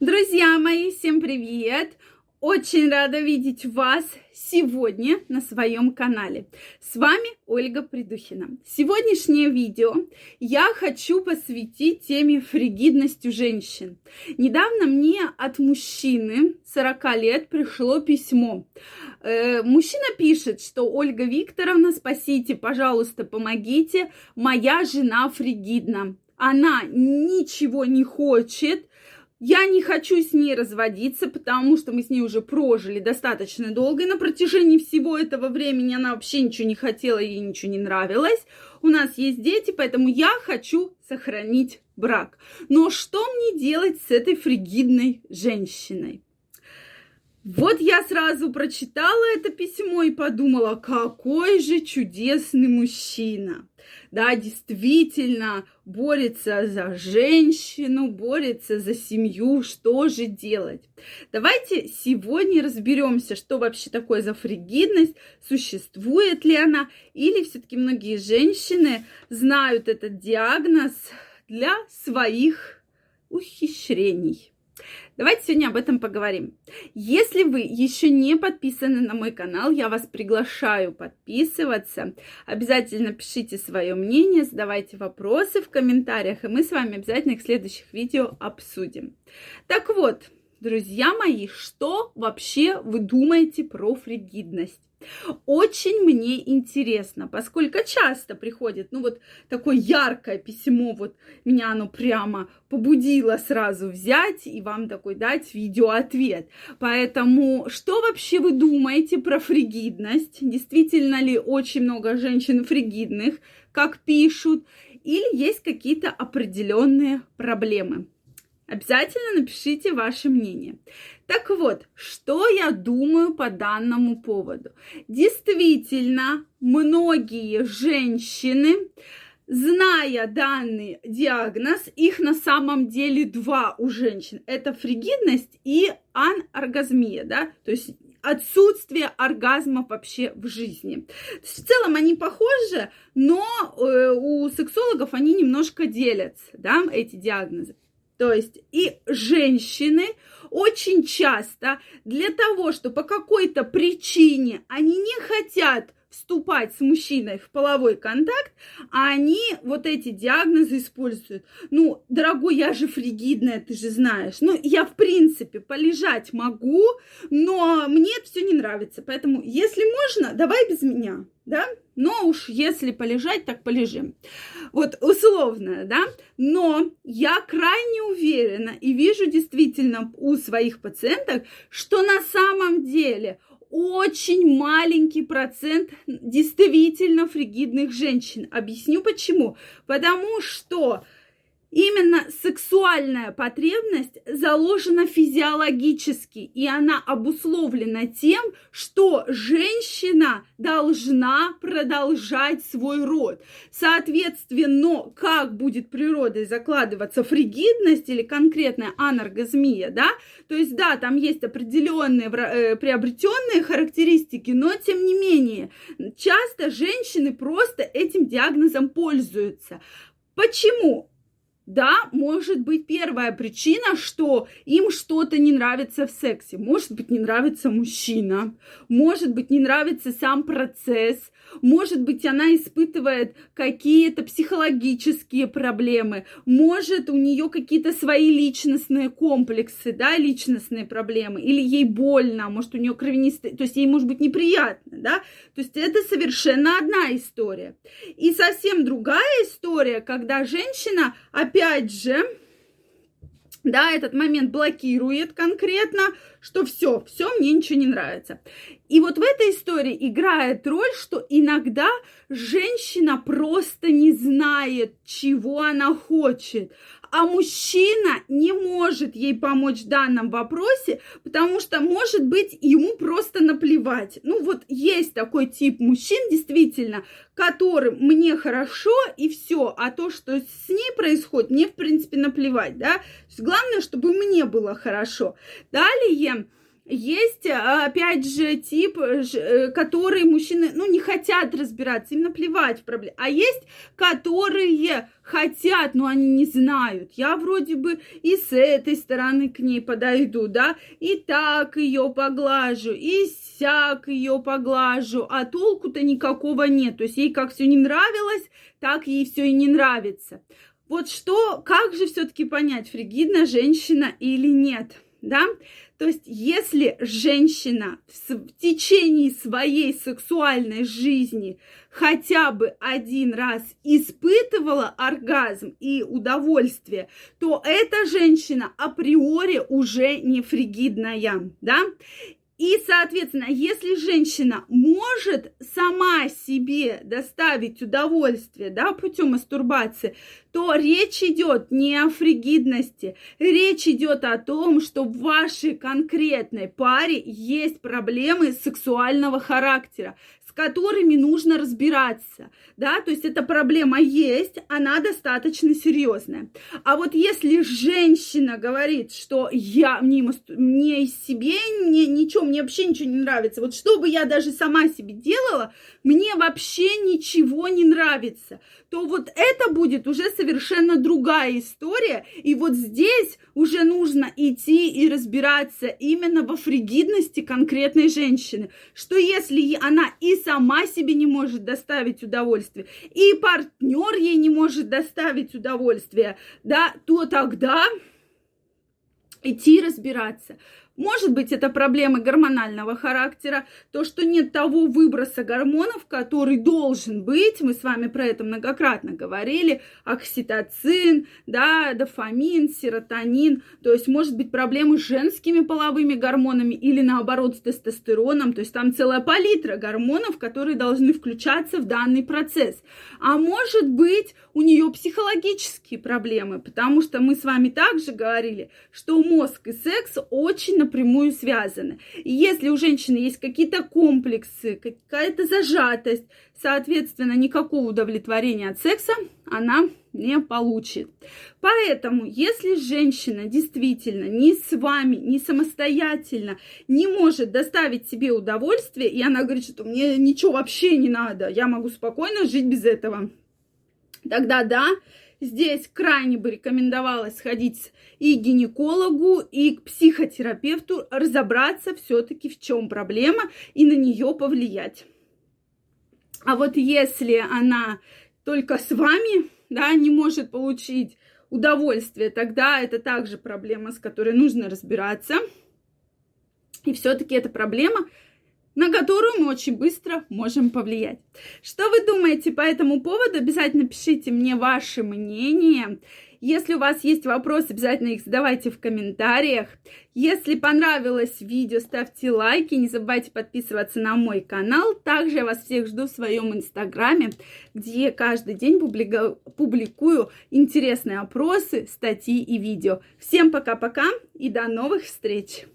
Друзья мои, всем привет! Очень рада видеть вас сегодня на своем канале. С вами Ольга Придухина. Сегодняшнее видео я хочу посвятить теме фригидности женщин. Недавно мне от мужчины 40 лет пришло письмо. Э, мужчина пишет, что Ольга Викторовна, спасите, пожалуйста, помогите, моя жена фригидна. Она ничего не хочет, я не хочу с ней разводиться, потому что мы с ней уже прожили достаточно долго, и на протяжении всего этого времени она вообще ничего не хотела, ей ничего не нравилось. У нас есть дети, поэтому я хочу сохранить брак. Но что мне делать с этой фригидной женщиной? Вот я сразу прочитала это письмо и подумала, какой же чудесный мужчина. Да, действительно, борется за женщину, борется за семью, что же делать? Давайте сегодня разберемся, что вообще такое за фригидность, существует ли она, или все-таки многие женщины знают этот диагноз для своих ухищрений. Давайте сегодня об этом поговорим. Если вы еще не подписаны на мой канал, я вас приглашаю подписываться. Обязательно пишите свое мнение, задавайте вопросы в комментариях, и мы с вами обязательно их в следующих видео обсудим. Так вот, друзья мои, что вообще вы думаете про фригидность? Очень мне интересно, поскольку часто приходит, ну вот такое яркое письмо, вот меня оно прямо побудило сразу взять и вам такой дать видеоответ. Поэтому что вообще вы думаете про фригидность? Действительно ли очень много женщин фригидных, как пишут, или есть какие-то определенные проблемы? Обязательно напишите ваше мнение. Так вот, что я думаю по данному поводу? Действительно, многие женщины, зная данный диагноз, их на самом деле два у женщин. Это фригидность и аноргазмия, да, то есть отсутствие оргазма вообще в жизни. в целом они похожи, но э, у сексологов они немножко делятся, да, эти диагнозы. То есть и женщины очень часто для того, что по какой-то причине они не хотят вступать с мужчиной в половой контакт, а они вот эти диагнозы используют. Ну, дорогой, я же фригидная, ты же знаешь. Ну, я, в принципе, полежать могу, но мне это все не нравится. Поэтому, если можно, давай без меня, да? Но уж если полежать, так полежим. Вот условно, да? Но я крайне уверена и вижу действительно у своих пациенток, что на самом деле очень маленький процент действительно фригидных женщин. Объясню почему. Потому что Именно сексуальная потребность заложена физиологически, и она обусловлена тем, что женщина должна продолжать свой род. Соответственно, как будет природой закладываться фригидность или конкретная анаргазмия, да, то есть, да, там есть определенные э, приобретенные характеристики, но тем не менее, часто женщины просто этим диагнозом пользуются. Почему? Да, может быть первая причина, что им что-то не нравится в сексе. Может быть, не нравится мужчина, может быть, не нравится сам процесс, может быть, она испытывает какие-то психологические проблемы, может, у нее какие-то свои личностные комплексы, да, личностные проблемы, или ей больно, может, у нее кровянистые, то есть ей может быть неприятно, да, то есть это совершенно одна история. И совсем другая история, когда женщина опять опять же, да, этот момент блокирует конкретно, что все, все, мне ничего не нравится. И вот в этой истории играет роль, что иногда женщина просто не знает, чего она хочет а мужчина не может ей помочь в данном вопросе, потому что, может быть, ему просто наплевать. Ну, вот есть такой тип мужчин, действительно, которым мне хорошо и все, а то, что с ней происходит, мне, в принципе, наплевать, да. То есть главное, чтобы мне было хорошо. Далее, есть, опять же, тип, э, который мужчины, ну, не хотят разбираться, им наплевать в проблемы. А есть, которые хотят, но они не знают. Я вроде бы и с этой стороны к ней подойду, да, и так ее поглажу, и сяк ее поглажу, а толку-то никакого нет. То есть ей как все не нравилось, так ей все и не нравится. Вот что, как же все-таки понять, фригидна женщина или нет, да? То есть, если женщина в течение своей сексуальной жизни хотя бы один раз испытывала оргазм и удовольствие, то эта женщина априори уже не фригидная, да? И, соответственно, если женщина может сама себе доставить удовольствие, да, путем мастурбации, то речь идет не о фригидности, речь идет о том, что в вашей конкретной паре есть проблемы сексуального характера, с которыми нужно разбираться, да, то есть эта проблема есть, она достаточно серьезная. А вот если женщина говорит, что я, мне, мне себе мне ничего, мне вообще ничего не нравится, вот что бы я даже сама себе делала, мне вообще ничего не нравится, то вот это будет уже совершенно другая история, и вот здесь уже нужно идти и разбираться именно во фригидности конкретной женщины, что если она и сама себе не может доставить удовольствие, и партнер ей не может доставить удовольствие, да, то тогда идти разбираться. Может быть, это проблемы гормонального характера, то, что нет того выброса гормонов, который должен быть. Мы с вами про это многократно говорили. Окситоцин, да, дофамин, серотонин. То есть, может быть, проблемы с женскими половыми гормонами или, наоборот, с тестостероном. То есть, там целая палитра гормонов, которые должны включаться в данный процесс. А может быть, у нее психологические проблемы, потому что мы с вами также говорили, что мозг и секс очень напрямую связаны. И если у женщины есть какие-то комплексы, какая-то зажатость, соответственно, никакого удовлетворения от секса она не получит. Поэтому, если женщина действительно ни с вами, ни самостоятельно не может доставить себе удовольствие, и она говорит, что мне ничего вообще не надо, я могу спокойно жить без этого, тогда да, Здесь крайне бы рекомендовалось сходить и к гинекологу, и к психотерапевту, разобраться все-таки в чем проблема и на нее повлиять. А вот если она только с вами, да, не может получить удовольствие, тогда это также проблема, с которой нужно разбираться. И все-таки эта проблема на которую мы очень быстро можем повлиять. Что вы думаете по этому поводу? Обязательно пишите мне ваше мнение. Если у вас есть вопросы, обязательно их задавайте в комментариях. Если понравилось видео, ставьте лайки. Не забывайте подписываться на мой канал. Также я вас всех жду в своем инстаграме, где каждый день публикую интересные опросы, статьи и видео. Всем пока-пока и до новых встреч!